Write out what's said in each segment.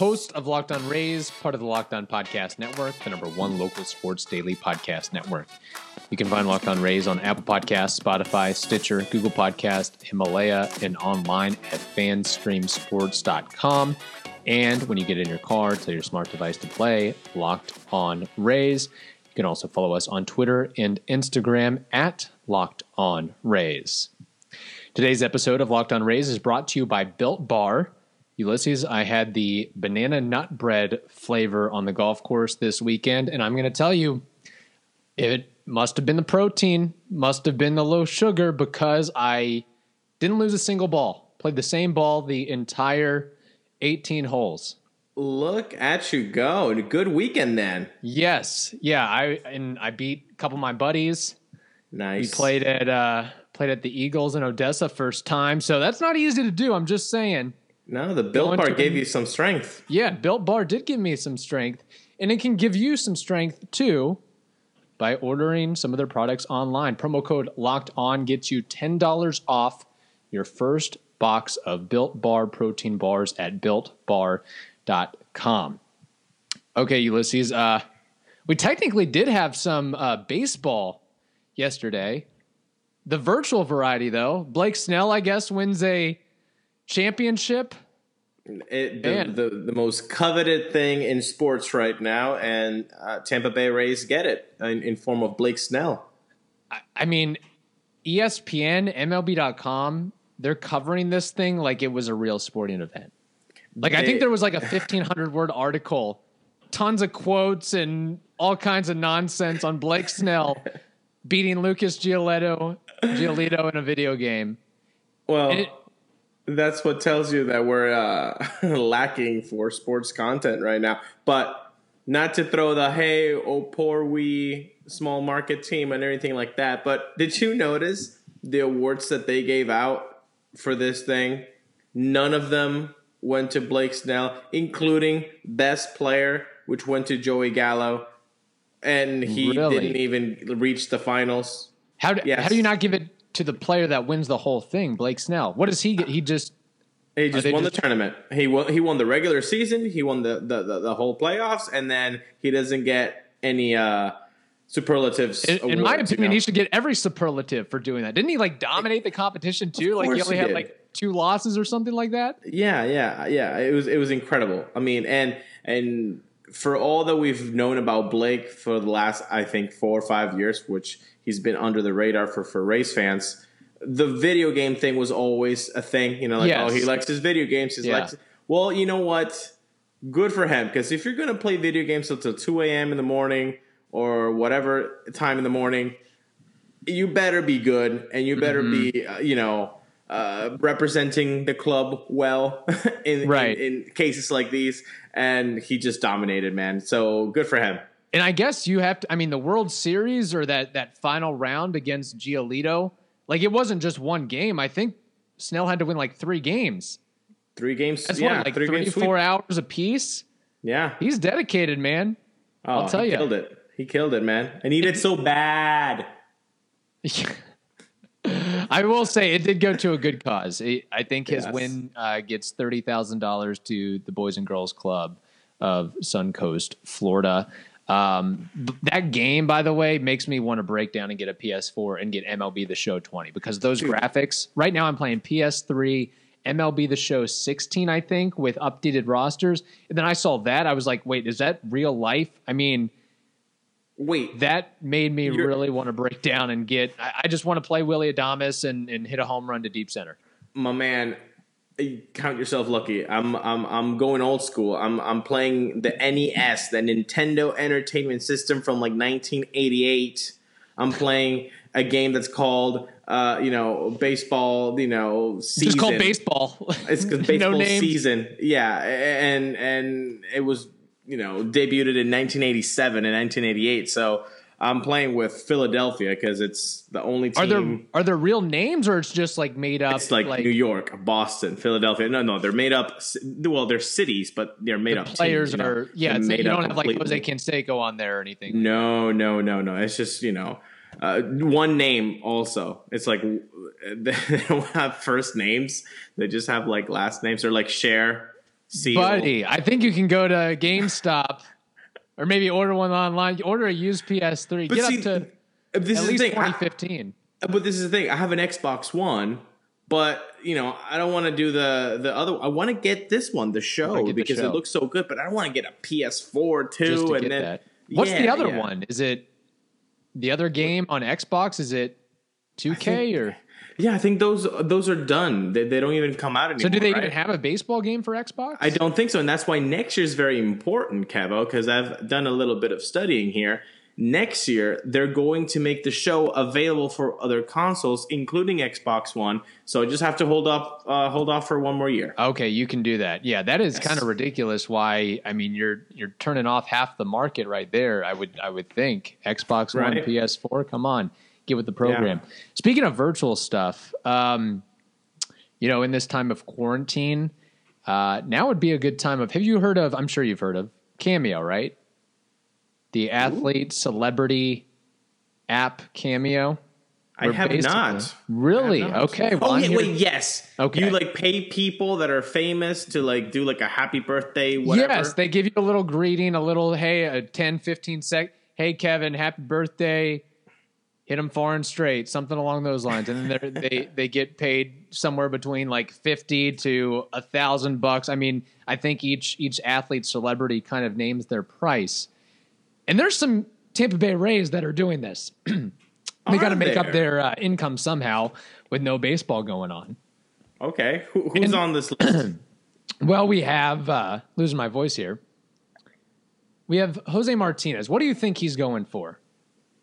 Host of Locked On Rays, part of the Locked On Podcast Network, the number one local sports daily podcast network. You can find Locked On Rays on Apple Podcasts, Spotify, Stitcher, Google Podcast, Himalaya, and online at fanstreamsports.com. And when you get in your car, tell your smart device to play Locked On Rays. You can also follow us on Twitter and Instagram at Locked On Rays. Today's episode of Locked On Rays is brought to you by Built Bar. Ulysses, I had the banana nut bread flavor on the golf course this weekend, and I'm going to tell you, it must have been the protein, must have been the low sugar because I didn't lose a single ball. Played the same ball the entire 18 holes. Look at you go. Good weekend then. Yes, yeah, I and I beat a couple of my buddies. Nice. We played at uh, played at the Eagles in Odessa first time, so that's not easy to do. I'm just saying. No, the Built Bar gave you some strength. Yeah, Built Bar did give me some strength, and it can give you some strength too by ordering some of their products online. Promo code Locked On gets you ten dollars off your first box of Built Bar protein bars at BuiltBar.com. Okay, Ulysses. Uh, we technically did have some uh, baseball yesterday. The virtual variety, though. Blake Snell, I guess, wins a championship. It, the, the the most coveted thing in sports right now, and uh, Tampa Bay Rays get it in, in form of Blake Snell. I mean, E ESPN, MLB.com, they're covering this thing like it was a real sporting event. Like, I think there was like a 1,500 word article, tons of quotes and all kinds of nonsense on Blake Snell beating Lucas Giolito, Giolito in a video game. Well, it- that's what tells you that we're uh, lacking for sports content right now. But not to throw the hey, oh poor we small market team and everything like that. But did you notice the awards that they gave out for this thing? None of them went to Blake Snell, including best player, which went to Joey Gallo, and he Really? didn't even reach the finals. How do, Yes. how do you not give it to the player that wins the whole thing, Blake Snell? What does he get? He just He just won just- the tournament. He won. He won the regular season. He won the the, the, the whole playoffs, and then he doesn't get any uh, superlatives. In, in my awards, you opinion, know? he should get every superlative for doing that. Didn't he like dominate the competition too? Like he only he had like two losses or something like that. Yeah, yeah, yeah. It was it was incredible. I mean, and and for all that we've known about Blake for the last, I think, four or five years, which he's been under the radar for for Rays fans. The video game thing was always a thing, you know, like Yes. oh, he likes his video games. He's Yeah. likes. Well, you know what? Good for him because if you're gonna play video games until two a.m. in the morning or whatever time in the morning, you better be good and you better Mm-hmm. be, uh, you know, uh, representing the club well in, Right. in in cases like these. And he just dominated, man. So good for him. And I guess you have to. I mean, the World Series or that that final round against Giolito, like it wasn't just one game. I think Snell had to win like three games. Three games, That's yeah, what, like three, three, games four sweep. hours piece. Yeah, He's dedicated, man. oh, I'll tell you. he ya. killed it. He killed it, man. And he did so bad. I will say it did go to a good cause. It, I think his Yes. win uh, gets thirty thousand dollars to the Boys and Girls Club of Suncoast, Florida. Um, that game, by the way, makes me want to break down and get a PS4 and get MLB The Show 20 because those graphics. Right now, I'm playing PS3, MLB The Show 16, I think, with updated rosters. And then I saw that, I was like, wait, is that real life? I mean, Wait, that made me really want to break down and get. I, I just want to play Willy Adames and, and hit a home run to deep center. my man, you count yourself lucky. I'm I'm I'm going old school. I'm I'm playing the NES, the Nintendo Entertainment System from like 1988. I'm playing a game that's called uh, you know baseball. You know, season. Just called baseball. It's baseball no season. Yeah, and and it was you know, debuted in 1987 and 1988. So I'm playing with Philadelphia because it's the only team. Are there are there real names or it's just like made up? It's like, New York, Boston, Philadelphia. No, no, they're made up. Well, they're cities, but they're made up. Players teams, you know? are yeah. It's like, you don't have like. Jose Canseco on there or anything. No, no, no, no. It's just you know, uh, one name. Also, it's like they don't have first names. They just have like last names. They're like share. Seal. Buddy, I think you can go to GameStop or maybe order one online. Order a used PS3. But Get see, up to this at is least the thing. I- 2015. but this is the thing. I have an Xbox One, but you know, I don't want to do the the other. I want to get this one, the show, the because show. it looks so good. But I don't want to get a PS4 too, to and then that. What's the other yeah. one? Is it the other game on Xbox? Is it 2K think- or Yeah, I think those those are done. They, they don't even come out anymore. so? Do they right? even have a baseball game for Xbox? I don't think so, and that's why next year is very important, Kevo, because I've done a little bit of studying here. Next year, they're going to make the show available for other consoles, including Xbox One. So I just have to hold up, uh, hold off for one more year. Okay, you can do that. Yeah, that is kind of ridiculous. Why? I mean, you're you're turning off half the market right there. I would I would think Xbox One, Right. PS4. Come on, get with the program. Speaking of virtual stuff, um, you know, in this time of quarantine, uh, now would be a good time of. Have you heard of? I'm sure you've heard of Cameo, right? The athlete celebrity app Cameo. I have not. Really? I have not. Okay. Well, oh yeah, wait, yes. Okay. You like pay people that are famous to like do like a happy birthday, whatever. Yes, they give you a little greeting, a little, hey, a 10, 15 sec. Hey, Kevin, happy birthday. Hit them far and straight, something along those lines. And then they they get paid somewhere between like 50 to a thousand bucks. I mean, I think each each athlete celebrity kind of names their price. And there's some Tampa Bay Rays that are doing this. they got to make up their uh, income somehow with no baseball going on. okay. Who, who's And- on this list? Well, we have uh, losing my voice here. We have Jose Martinez. What do you think he's going for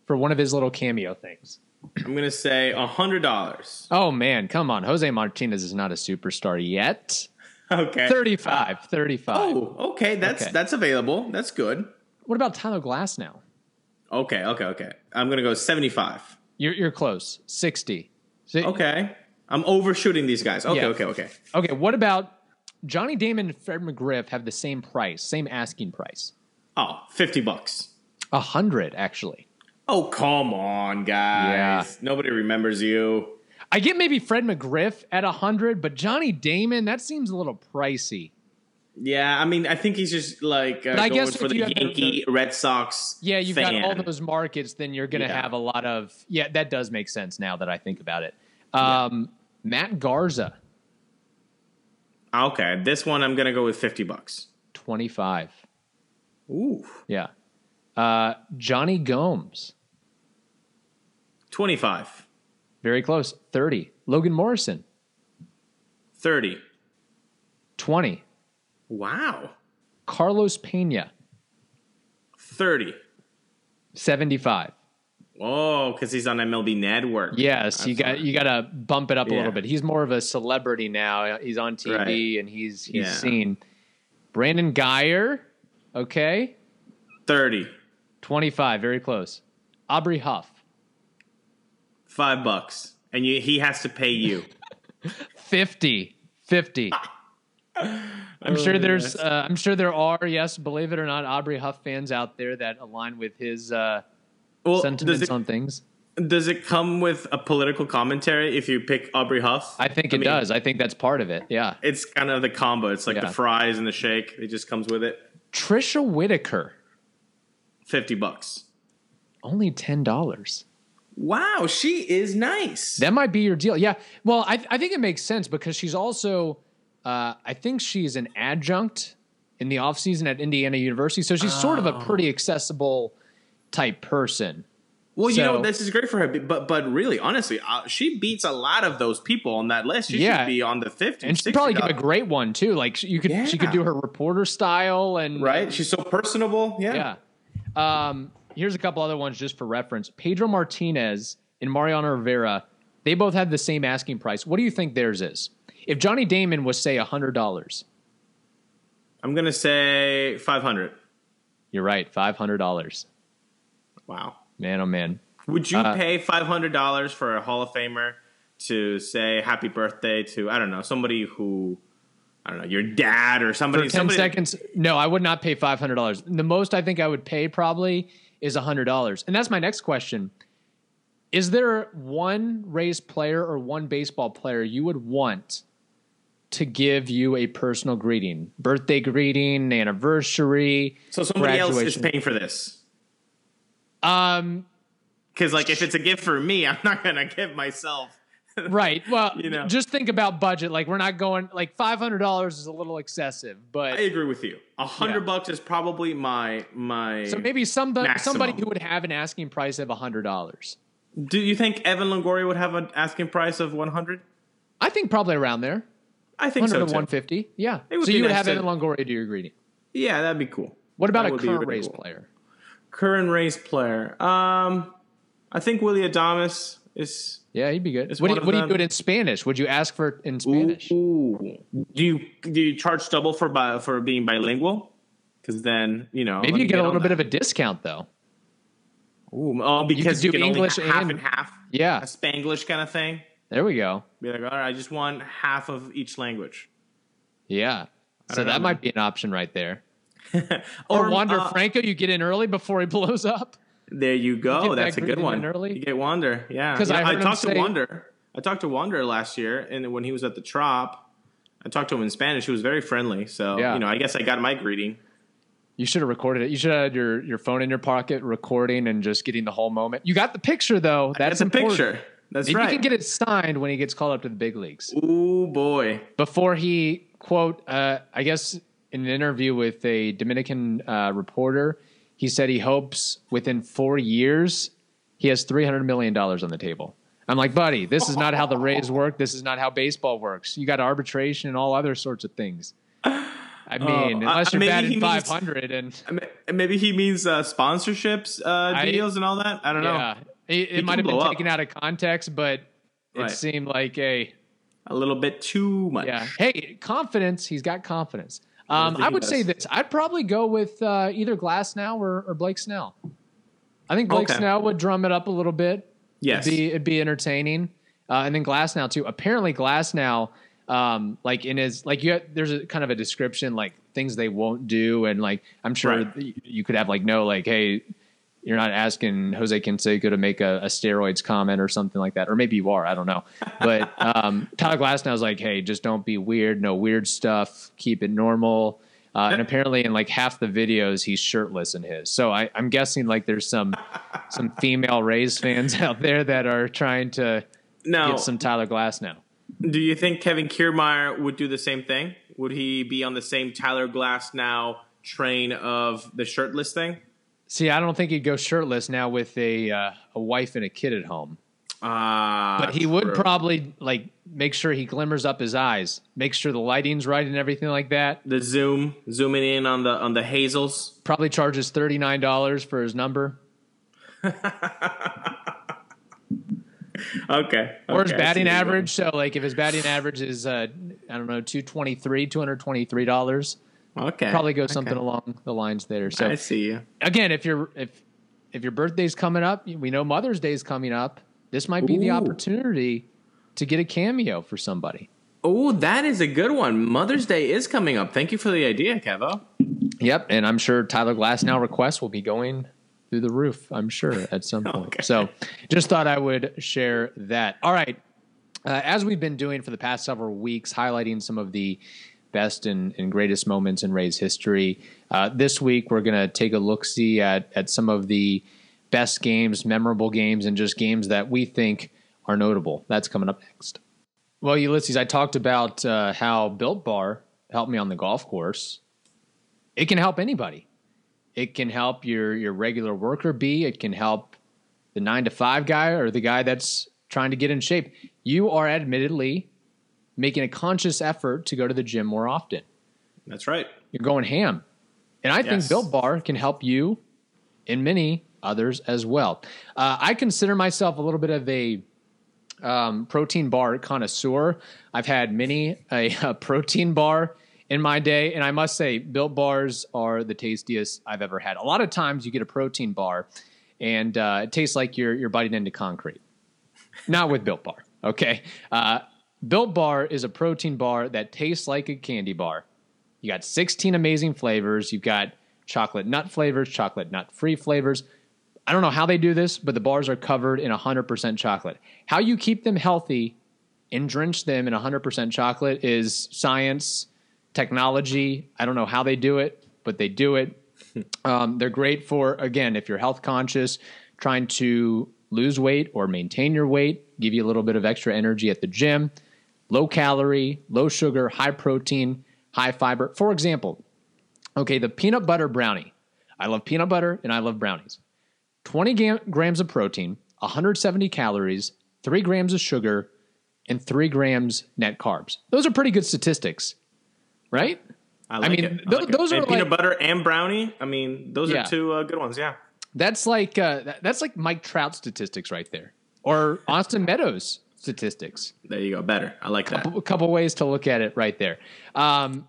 for one of his little cameo things? I'm gonna say a hundred dollars. Oh man, come on. Jose Martinez is not a superstar yet. Okay. 35, 35. Oh, okay. That's Okay. that's available. That's good. What about Tyler Glasnow? Okay, okay, okay. I'm gonna go 75. You're you're close. 60. So- Okay. I'm overshooting these guys. Okay, Yeah. okay, okay. Okay, what about Johnny Damon and Fred McGriff have the same price, same asking price. Oh, 50 bucks. A hundred, actually. Oh, come on, guys. Yeah. Nobody remembers you. I get maybe Fred McGriff at a hundred, but Johnny Damon, that seems a little pricey. Yeah, I mean, I think he's just like uh, I guess for the have the- Yankee Red Sox. Yeah, you've fan. got all those markets, then you're going to Yeah. have a lot of. Yeah, that does make sense now that I think about it. Um, Matt Garza, Okay, this one I'm gonna go with 50 bucks. 25. Ooh, Yeah. Uh, Jonny Gomes, 25, very close, 30. Logan Morrison, 30. 20. Wow, Carlos Pena, 30. 75. Oh, because he's on MLB Network. Yes, you got you got to bump it up a little bit. He's more of a celebrity now. He's on TV Right. and he's he's Yeah. seen. Brandon Guyer, okay, 30. 25, very close. Aubrey Huff, Five bucks. And you, he has to pay you. 50 50 i'm sure Oh, there's uh, i'm sure there are yes believe it or not aubrey huff fans out there that align with his uh, Well, sentiments it, on things does it come with a political commentary if you pick Aubrey Huff? i think it mean, does i think that's part of it yeah It's kind of the combo. It's like Yeah. the fries and the shake. It just comes with it. tricia whitaker 50 bucks. only $10 Wow, she is nice. that might be your deal yeah well i, I think it makes sense because she's also uh, i think she's an adjunct in the offseason at indiana university so she's sort of a Oh. pretty accessible type person well, you know, this is great for her, but but really, honestly, uh, she beats a lot of those people on that list. She Yeah. should be on the 50 and she'd probably give a great one too. Like she- you could, she could do her reporter style and Right? She's so personable. Yeah. yeah. Um, here's a couple other ones just for reference. Pedro Martinez and Mariano Rivera, they both had the same asking price. What do you think theirs is? If Johnny Damon was say hundred dollars, I'm going to say 500. You're right, five hundred dollars. Wow. Man, oh man. Would you Uh, pay five hundred dollars for a Hall of Famer to say happy birthday to I don't know somebody who I don't know your dad or For somebody? ten somebody seconds, no, I would not pay five hundred dollars. The most I think I would pay probably is hundred dollars, and that's my next question. Is there one Rays player or one baseball player you would want to give you a personal greeting, birthday greeting, anniversary? So somebody else is paying for this. Um, Because like if it's a gift for me, I'm not gonna give myself. Right. Well, You know. just think about budget. Like we're not going like five hundred dollars is a little excessive, but I agree with you. A hundred Yeah. bucks is probably my my. so maybe somebody Maximum. somebody who would have an asking price of hundred dollars. Do you think Evan Longoria would have an asking price of one hundred? I think probably around there. I think 100 so to 150. Yeah. So you would nice have to- Evan Longoria do your greeting. Yeah, that'd be cool. What about That a current really Rays cool. player? Current Rays player. Um, I think Willy Adames is. Yeah, he'd be good. It's What do, you, what do you do it in Spanish? Would you ask for in Spanish? Ooh. Do you do you charge double for bi- for being bilingual? Because then you know Maybe you get a little bit of a discount though. Ooh, oh, because do you, can English only half and- and half, Yeah. a Spanglish kind of thing. There we go. Be like, all right, I just want half of each language. Yeah. So don't know, that might be an option right there. Or Wander uh, Franco, you get in early before he blows up. There you go. that That's a good one. early? You get Wander, yeah. 'Cause Yeah, I him talked say- to Wander. I talked to Wander last year, and when he was at the Trop, I talked to him in Spanish. He was very friendly. So Yeah. you know, I guess I got my greeting. You should have recorded it. You should have had your, your phone in your pocket recording and just getting the whole moment. You got the picture though. That's That's a picture. That's Maybe right. you can get it signed when he gets called up to the big leagues. Oh, boy. before he quote uh, i guess in an interview with a dominican uh, reporter he said he hopes within four years he has $300 million on the table i'm like buddy this is not how the rays work this is not how baseball works you got arbitration and all other sorts of things i mean uh, unless you're batting he means- 500 and Maybe he means uh, sponsorships uh, I- deals and all that. I don't know. yeah it, it might have been up. taken out of context but it Right. seemed like a A little bit too much. Yeah. Hey, confidence. He's got confidence. Um, I would say this. I'd probably go with uh, either Glasnow or, or Blake Snell. I think Blake Okay. Snell would drum it up a little bit. Yes. It'd be, it'd be entertaining. Uh, and then Glasnow too. Apparently, Glasnow, um, like in his like you, there's a kind of a description like things they won't do, and like I'm sure Right. you could have like no like hey. You're not asking Jose Canseco to make a, a steroids comment or something like that, or maybe you are. I don't know. But um, Tyler Glasnow is like, "Hey, just don't be weird. No weird stuff. Keep it normal." Uh, and apparently, in like half the videos, he's shirtless in his. So I, I'm guessing like there's some some female Rays fans out there that are trying to Now, get some Tyler Glasnow. do you think Kevin Kiermaier would do the same thing? Would he be on the same Tyler Glasnow train of the shirtless thing? See, I don't think he'd go shirtless now with a uh, a wife and a kid at home. Ah, But he would true. probably like make sure he glimmers up his eyes, make sure the lighting's right and everything like that. the zoom zooming in on the on the hazels. Probably charges thirty nine dollars for his number Okay, or his okay, batting average. So like if his batting average is uh, I don't know two twenty three, two hundred twenty three dollars. Okay, probably go something okay. along the lines there. So I see you. again, if you're if if your birthday's coming up, we know Mother's Day's coming up. This might be the opportunity to get a cameo for somebody. Oh, that is a good one. Mother's Day is coming up. Thank you for the idea, Kevo. Yep, and I'm sure Tyler Glasnow requests will be going through the roof. I'm sure at some point. Okay. So, just thought I would share that. All right, uh, as we've been doing for the past several weeks, highlighting some of the best and, and greatest moments in Rays history. Uh, this week, we're going to take a look see at at some of the best games, memorable games, and just games that we think are notable. That's coming up next. Well, Ulysses, I talked about uh, how Built Bar helped me on the golf course. It can help anybody. It can help your your regular worker bee. It can help the nine to five guy or the guy that's trying to get in shape. You are admittedly making a conscious effort to go to the gym more often. That's right. You're going ham. And I think Built Bar can help you and many others as well. Uh, I consider myself a little bit of a um, protein bar connoisseur. I've had many a, a protein bar in my day. And I must say, Built Bars are the tastiest I've ever had. A lot of times you get a protein bar and uh, it tastes like you're, you're biting into concrete. Not with Built Bar, okay? Uh, Built Bar is a protein bar that tastes like a candy bar. You got 16 amazing flavors. You've got chocolate nut flavors, chocolate nut free flavors. I don't know how they do this, but the bars are covered in 100% chocolate. How you keep them healthy and drench them in 100% chocolate is science, technology. I don't know how they do it, but they do it. um, they're great for, again, if you're health conscious, trying to lose weight or maintain your weight, give you a little bit of extra energy at the gym. Low calorie, low sugar, high protein, high fiber. For example, okay, the peanut butter brownie. I love peanut butter and I love brownies. 20 ga- grams of protein, 170 calories, 3 grams of sugar, and 3 grams net carbs. Those are pretty good statistics, right? I, like mean, it. I th- like it. those are and peanut like- butter and brownie. I mean, those Yeah. are two uh, good ones. Yeah. That's like uh, that's like Mike Trout statistics right there, or Austin Meadows statistics. There you go. Better. I like that. a couple ways to look at it right there. Um,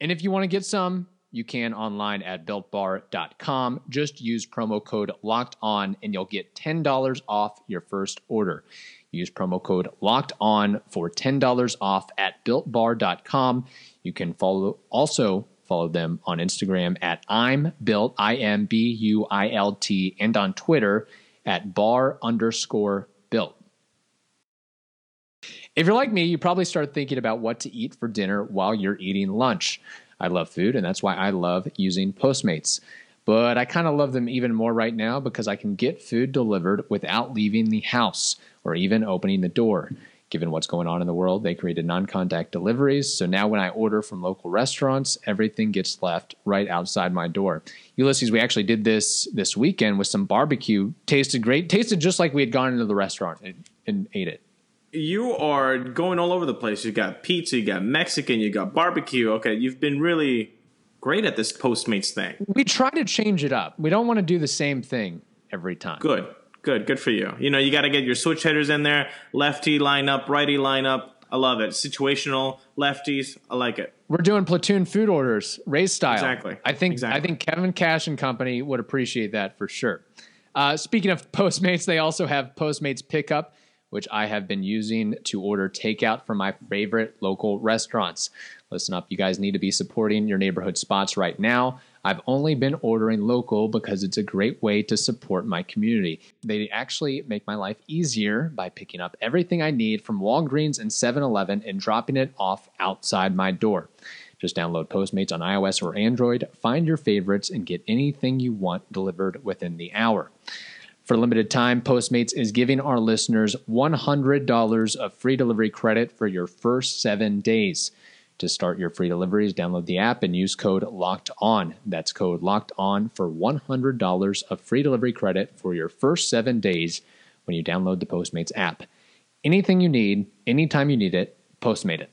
and if you want to get some, you can online at builtbar.com. Just use promo code locked on and you'll get $10 off your first order. Use promo code locked on for $10 off at builtbar.com. You can follow also follow them on Instagram at I'm built, I M B U I L T, and on Twitter at bar underscore built. If you're like me, you probably start thinking about what to eat for dinner while you're eating lunch. I love food, and that's why I love using Postmates. But I kind of love them even more right now because I can get food delivered without leaving the house or even opening the door. Given what's going on in the world, they created non contact deliveries. So now when I order from local restaurants, everything gets left right outside my door. Ulysses, we actually did this this weekend with some barbecue. Tasted great. Tasted just like we had gone into the restaurant and, and ate it. You are going all over the place. You got pizza, you got Mexican, you got barbecue. Okay, you've been really great at this Postmates thing. we try to change it up. We don't want to do the same thing every time. Good, good, good for you. You know, you got to get your switch hitters in there. Lefty lineup, righty lineup. I love it. Situational lefties. I like it. We're doing platoon food orders, Rays style. Exactly. I think Exactly. I think Kevin Cash and company would appreciate that for sure. Uh, speaking of Postmates, they also have Postmates Pickup, which I have been using to order takeout from my favorite local restaurants. Listen up, you guys need to be supporting your neighborhood spots right now. I've only been ordering local because it's a great way to support my community. They actually make my life easier by picking up everything I need from Walgreens and 7 Eleven and dropping it off outside my door. Just download Postmates on iOS or Android, find your favorites, and get anything you want delivered within the hour. For a limited time, Postmates is giving our listeners $100 of free delivery credit for your first seven days. To start your free deliveries, download the app and use code LOCKED ON. That's code LOCKED ON for $100 of free delivery credit for your first seven days when you download the Postmates app. Anything you need, anytime you need it, Postmate it.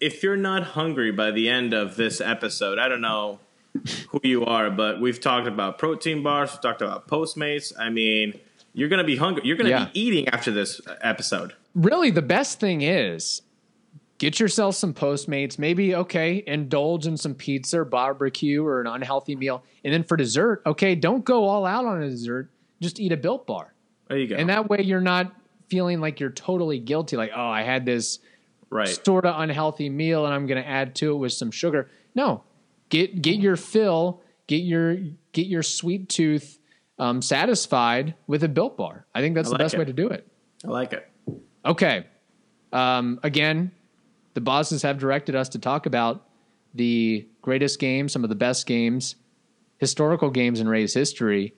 If you're not hungry by the end of this episode, I don't know who you are, but we've talked about protein bars, we've talked about Postmates. I mean, you're going to be hungry. You're going to Yeah. be eating after this episode. really the best thing is get yourself some postmates maybe okay indulge in some pizza or barbecue or an unhealthy meal and then for dessert okay don't go all out on a dessert just eat a built bar There you go. and that way you're not feeling like you're totally guilty like oh i had this right. sort of unhealthy meal and i'm going to add to it with some sugar no get get your fill get your get your sweet tooth um, satisfied with a built bar i think that's I the like best it. way to do it I like it. Okay. Um, again, the bosses have directed us to talk about the greatest games, some of the best games, historical games in Ray's history.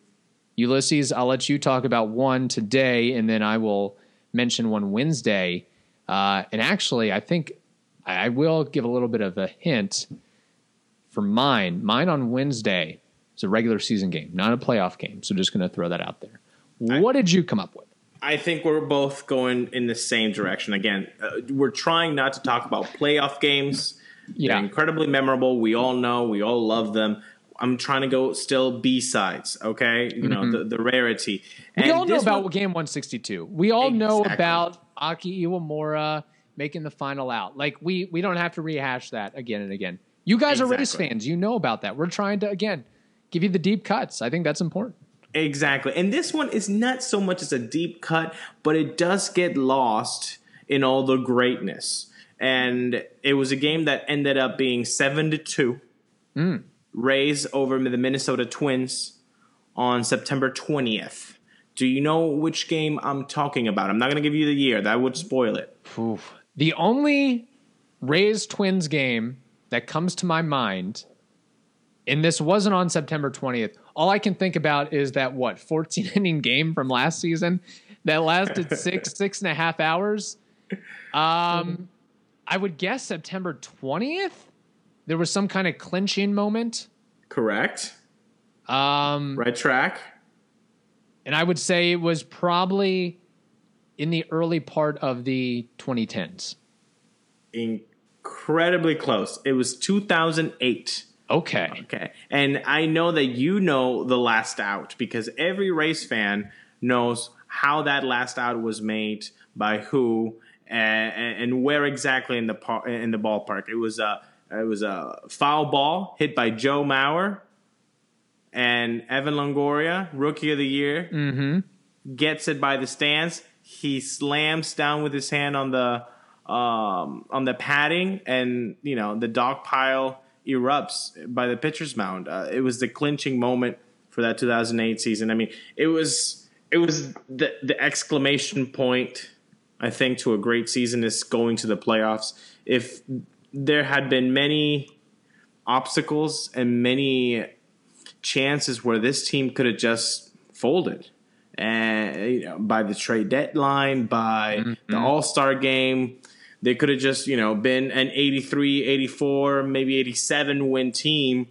Ulysses, I'll let you talk about one today, and then I will mention one Wednesday. Uh, and actually, I think I will give a little bit of a hint for mine. Mine on Wednesday is a regular season game, not a playoff game. So just going to throw that out there. What did you come up with? I think we're both going in the same direction. Again, uh, we're trying not to talk about playoff games. Yeah. They're incredibly memorable. We all know, we all love them. I'm trying to go still B sides, okay? You know, the, the rarity. Mm-hmm. We all know about one- game 162. We all know about Aki Iwamura. making the final out. Like we we don't have to rehash that again and again. You guys are Rays Exactly. fans. You know about that. We're trying to again give you the deep cuts. I think that's important. Exactly. And this one is not so much as a deep cut, but it does get lost in all the greatness. And it was a game that ended up being 7 to 2. Hmm. Rays over the Minnesota Twins on September 20th. Do you know which game I'm talking about? I'm not going to give you the year. That would spoil it. Oof. The only Rays Twins game that comes to my mind, and this wasn't on September 20th, all I can think about is that what, 14 inning game from last season that lasted six, six and a half hours. Um, I would guess September 20th. There was some kind of clinching moment. Correct. Um, Right track. and I would say it was probably in the early part of the 2010s. Incredibly close. It was 2008. Okay. Okay. And I know that you know the last out because every Rays fan knows how that last out was made by who and, and where exactly in the par- in the ballpark. It was a it was a foul ball hit by Joe Mauer and Evan Longoria, rookie of the year, mm-hmm. gets it by the stands. He slams down with his hand on the um, on the padding, and you know the dog pile erupts by the pitcher's mound. Uh, it was the clinching moment for that 2008 season. I mean, it was it was the the exclamation point. I think to a great season is going to the playoffs. If there had been many obstacles and many chances where this team could have just folded and you know by the trade deadline by the all-star game they could have just you know been an 83 84 maybe 87 win team.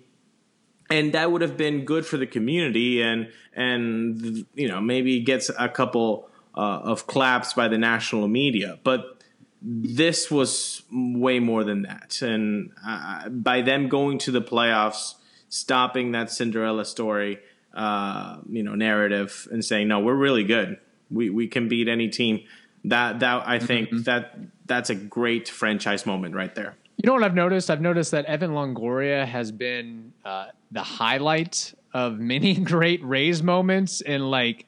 And that would have been good for the community and and you know maybe gets a couple uh, of claps by the national media. But this was way more than that. And uh, by them going to the playoffs stopping that cinderella story uh, you know narrative and saying no we're really good. We we can beat any team. That that i think that that's a great franchise moment right there You know what I've noticed? I've noticed that Evan Longoria has been uh, the highlight of many great Rays moments and like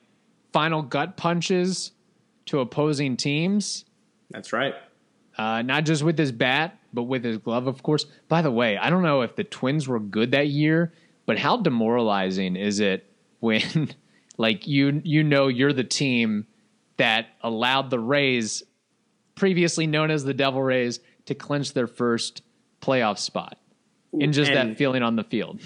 final gut punches to opposing teams. that's right Uh, not just with his bat, but with his glove, of course. By the way, I don't know if the Twins were good that year, but how demoralizing is it when, like you you know, you're the team that allowed the Rays, previously known as the Devil Rays, to clinch their first playoff spot, and just And- that feeling on the field.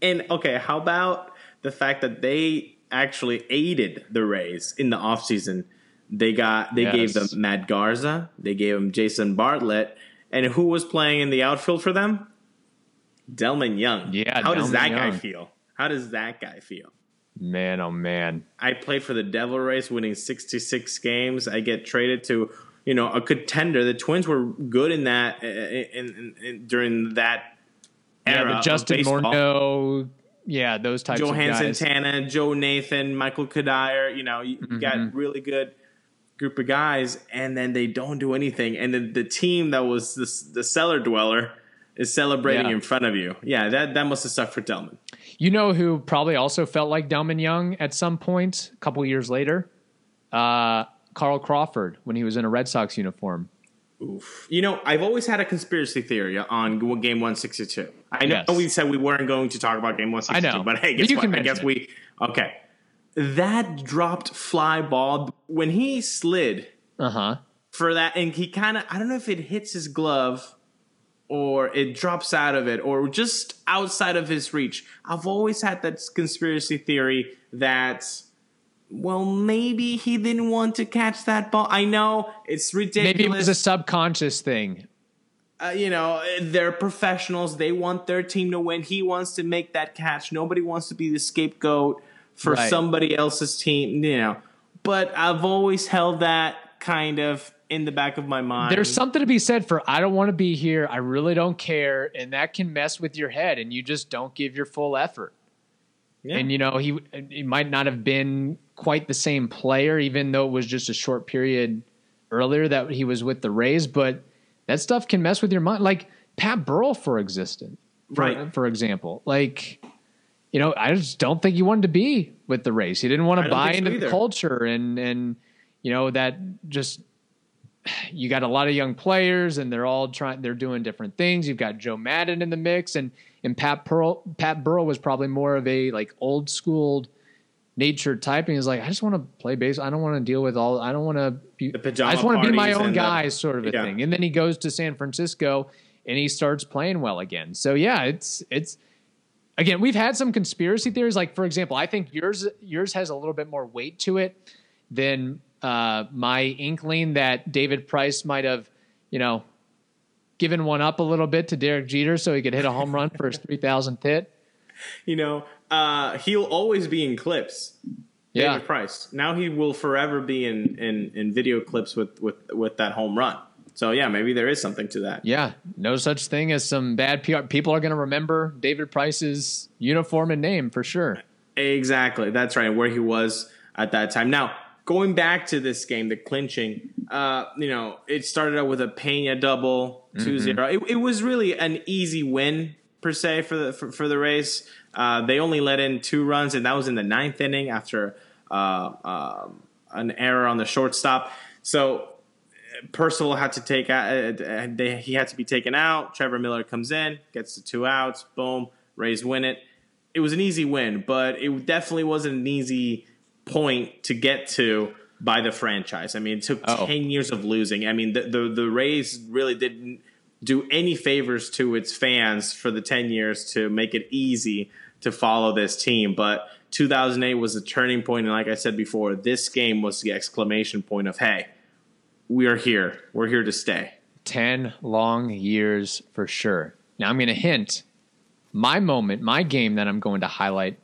And okay, how about the fact that they actually aided the Rays in the offseason? They got they gave them Matt Garza, they gave them Jason Bartlett, and who was playing in the outfield for them? Delmon Young. Yeah, How does Delmon that guy feel? How does that guy feel? Man, oh man. I played for the Devil Rays, winning 66 games. I get traded to, you know, a contender. The Twins were good in that in, in, in, during that era. Yeah, Justin. Morneau, yeah, those types Johan of guys. Santana, Joe Nathan, Michael Cuddyer. You know, you you got really good group of guys, and then they don't do anything. And then the team that was the, the cellar dweller is celebrating Yeah. in front of you. Yeah, that that must have sucked for Delmon. You know who probably also felt like Delmon Young at some point a couple years later? Uh, Carl Crawford when he was in a Red Sox uniform. Oof. You know, I've always had a conspiracy theory on game 162. I know Yes. we said we weren't going to talk about game 162, I know. but hey, guess what? I guess mention we okay. That dropped fly ball when he slid Uh huh. for that, and he kind of I don't know if it hits his glove or it drops out of it or just outside of his reach. I've always had that conspiracy theory that well maybe he didn't want to catch that ball. I know it's ridiculous. Maybe it was a subconscious thing. uh, you know, they're professionals. They want their team to win. He wants to make that catch. Nobody wants to be the scapegoat for Right. somebody else's team, you know. But I've always held that kind of in the back of my mind. There's something to be said for I don't want to be here. I really don't care, and that can mess with your head, and you just don't give your full effort. Yeah. And you know he he might not have been quite the same player, even though it was just a short period earlier that he was with the Rays, but that stuff can mess with your mind. Like Pat Burrell, for existence, for, Right. For example, like you know, I just don't think he wanted to be with the Rays. He didn't want to buy so into the culture, and and you know that just you got a lot of young players, and they're all trying. They're doing different things. You've got Joe Maddon in the mix, and and Pat Pearl, Pat Burrell was probably more of a like old school nature type, and he's like, I just want to play base. I don't want to deal with all. I don't want to be. The pajama I just want to be my own and the- guy, sort of a yeah. thing. And then he goes to San Francisco, and he starts playing well again. So yeah, it's it's again we've had some conspiracy theories. Like for example, I think yours yours has a little bit more weight to it than uh, my inkling that David Price might have, you know, given one up a little bit to Derek Jeter so he could hit a home run for his three thousandth hit. You know, uh, he'll always be in clips. Yeah. David Price. Now he will forever be in, in, in video clips with, with, with that home run. So yeah, maybe there is something to that. Yeah, no such thing as some bad PR. People are going to remember David Price's uniform and name for sure. Exactly. That's right. Where he was at that time. Now, going back to this game, the clinching, uh, you know, it started out with a Pena double, 2 0. It, it was really an easy win, per se, for the, for, for the Rays. Uh, they only let in two runs, and that was in the ninth inning after uh, um, an error on the shortstop. So, Percival had to take out. Uh, they, he had to be taken out. Trevor Miller comes in, gets the two outs. Boom, Rays win it. It was an easy win, but it definitely wasn't an easy point to get to by the franchise. I mean, it took Oh. ten years of losing. I mean, the, the the Rays really didn't do any favors to its fans for the ten years to make it easy to follow this team. But 2008 was a turning point, and like I said before, this game was the exclamation point of hey we are here. We're here to stay. 10 long years for sure. Now, I'm going to hint my moment, my game that I'm going to highlight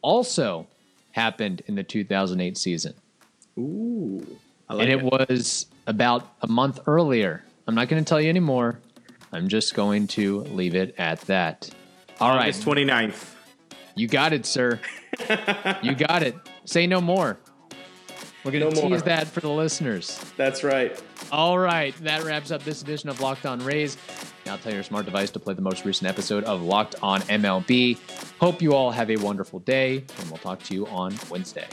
also happened in the 2008 season. Ooh. Like and it, was about a month earlier. I'm not going to tell you anymore. I'm just going to leave it at that. All right, August 29th. You got it, sir. you got it. Say no more. We're going to No tease more. that for the listeners. That's right. All right, that wraps up this edition of Locked On Rays. Now tell your smart device to play the most recent episode of Locked On MLB. Hope you all have a wonderful day, and we'll talk to you on Wednesday.